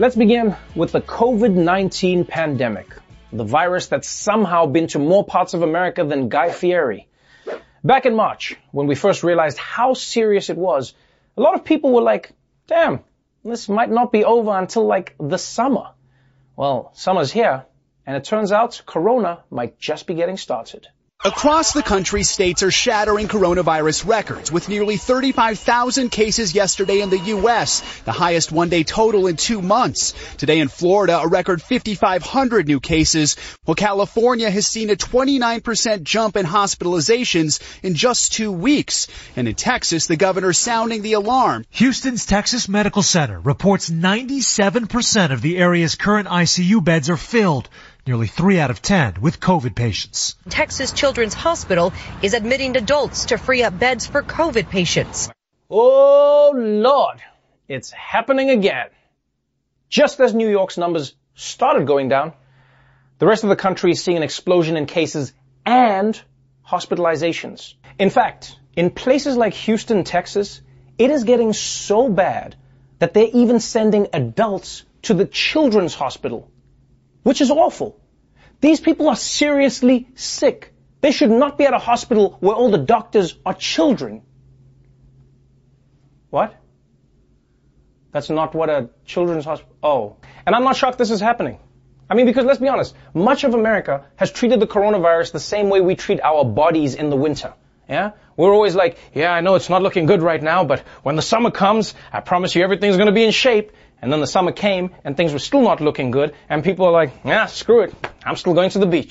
Let's begin with the COVID-19 pandemic, the virus that's somehow been to more parts of America than Guy Fieri. Back in March, when we first realized how serious it was, a lot of people were like, damn, this might not be over until like the summer. Well, summer's here, and it turns out Corona might just be getting started. Across the country, states are shattering coronavirus records with nearly 35,000 cases yesterday in the U.S., the highest one-day total in two months. Today in Florida, a record 5,500 new cases, while California has seen a 29% jump in hospitalizations in just two weeks. And in Texas, the governor sounding the alarm. Houston's Texas Medical Center reports 97% of the area's current ICU beds are filled nearly three out of ten with COVID patients. Texas Children's Hospital is admitting adults to free up beds for COVID patients. Oh Lord, it's happening again. Just as New York's numbers started going down, the rest of the country is seeing an explosion in cases and hospitalizations. In fact, in places like Houston, Texas, it is getting so bad that they're even sending adults to the children's hospital which is awful. These people are seriously sick. They should not be at a hospital where all the doctors are children. What? That's not what a children's hospital. Oh. And I'm not shocked this is happening. I mean, because let's be honest, much of America has treated the coronavirus the same way we treat our bodies in the winter. Yeah? We're always like, yeah, I know it's not looking good right now, but when the summer comes, I promise you everything's gonna be in shape. And then the summer came and things were still not looking good and people are like, yeah, screw it. I'm still going to the beach.